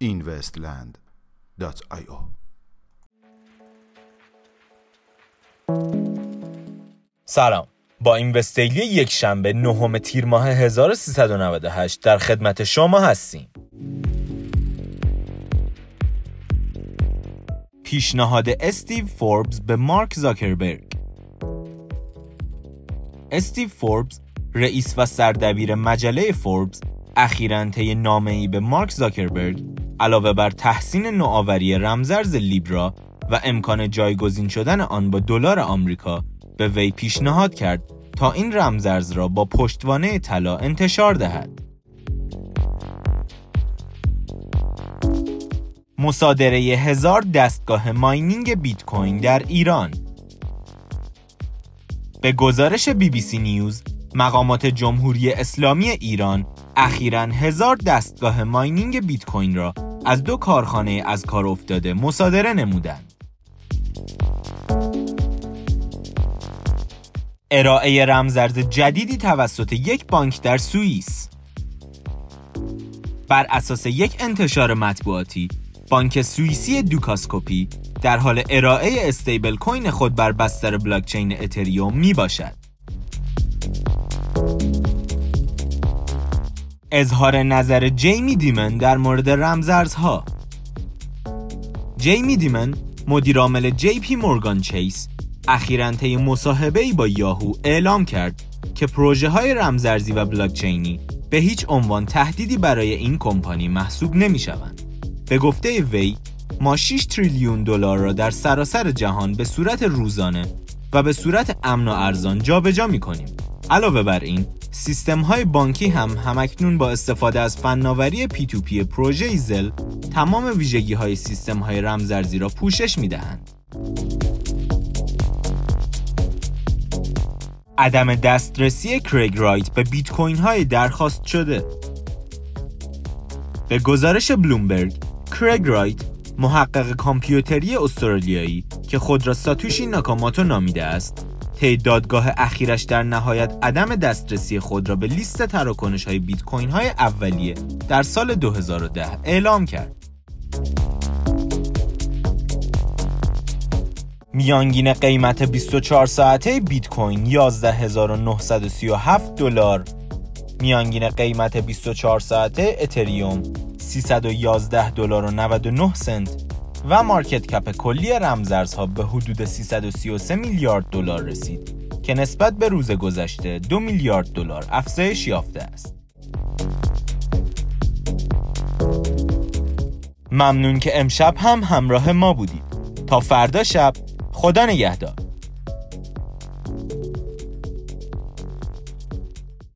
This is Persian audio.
investland.io سلام. با این وستیلی یک شنبه نهم تیر ماه 1398 در خدمت شما هستیم. پیشنهاد استیو فوربز به مارک زاکربرگ. استیو فوربز رئیس و سردبیر مجله فوربز اخیرا طی نامه‌ای به مارک زاکربرگ علاوه بر تحسین نوآوری رمزرز لیبرا و امکان جایگزین شدن آن با دلار آمریکا به وی پیشنهاد کرد تا این رمزرز را با پشتوانه طلا انتشار دهد. مصادره هزار دستگاه ماینینگ بیت کوین در ایران به گزارش بی بی سی نیوز مقامات جمهوری اسلامی ایران اخیرا هزار دستگاه ماینینگ بیت کوین را از دو کارخانه از کار افتاده مصادره نمودند. ارائه رمزرز جدیدی توسط یک بانک در سوئیس بر اساس یک انتشار مطبوعاتی بانک سوئیسی دوکاسکوپی در حال ارائه استیبل کوین خود بر بستر بلاکچین اتریوم می باشد. اظهار نظر جیمی دیمن در مورد رمزارزها جیمی دیمن مدیرعامل جی پی مورگان چیس اخیراً طی مصاحبه‌ای با یاهو اعلام کرد که پروژه های رمزارزی و بلاکچینی به هیچ عنوان تهدیدی برای این کمپانی محسوب نمی شوند. به گفته وی ما 6 تریلیون دلار را در سراسر جهان به صورت روزانه و به صورت امن و ارزان جابجا می کنیم. علاوه بر این سیستم های بانکی هم همکنون با استفاده از فناوری P2P پروژه‌ی Zelle تمام ویژگی های سیستم های رمزارزی را پوشش می دهند. عدم دسترسی کریگ رایت به بیت کوین های درخواست شده به گزارش بلومبرگ کریگ رایت محقق کامپیوتری استرالیایی که خود را ساتوشی ناکاماتو نامیده است طی دادگاه اخیرش در نهایت عدم دسترسی خود را به لیست تراکنش های بیت کوین های اولیه در سال 2010 اعلام کرد. میانگین قیمت 24 ساعته بیت کوین 11937 دلار میانگین قیمت 24 ساعته اتریوم 311 دلار و 99 سنت و مارکت کپ کلی رمزارزها به حدود 333 میلیارد دلار رسید که نسبت به روز گذشته 2 میلیارد دلار افزایش یافته است. ممنون که امشب هم همراه ما بودید. تا فردا شب خدا نگهدار.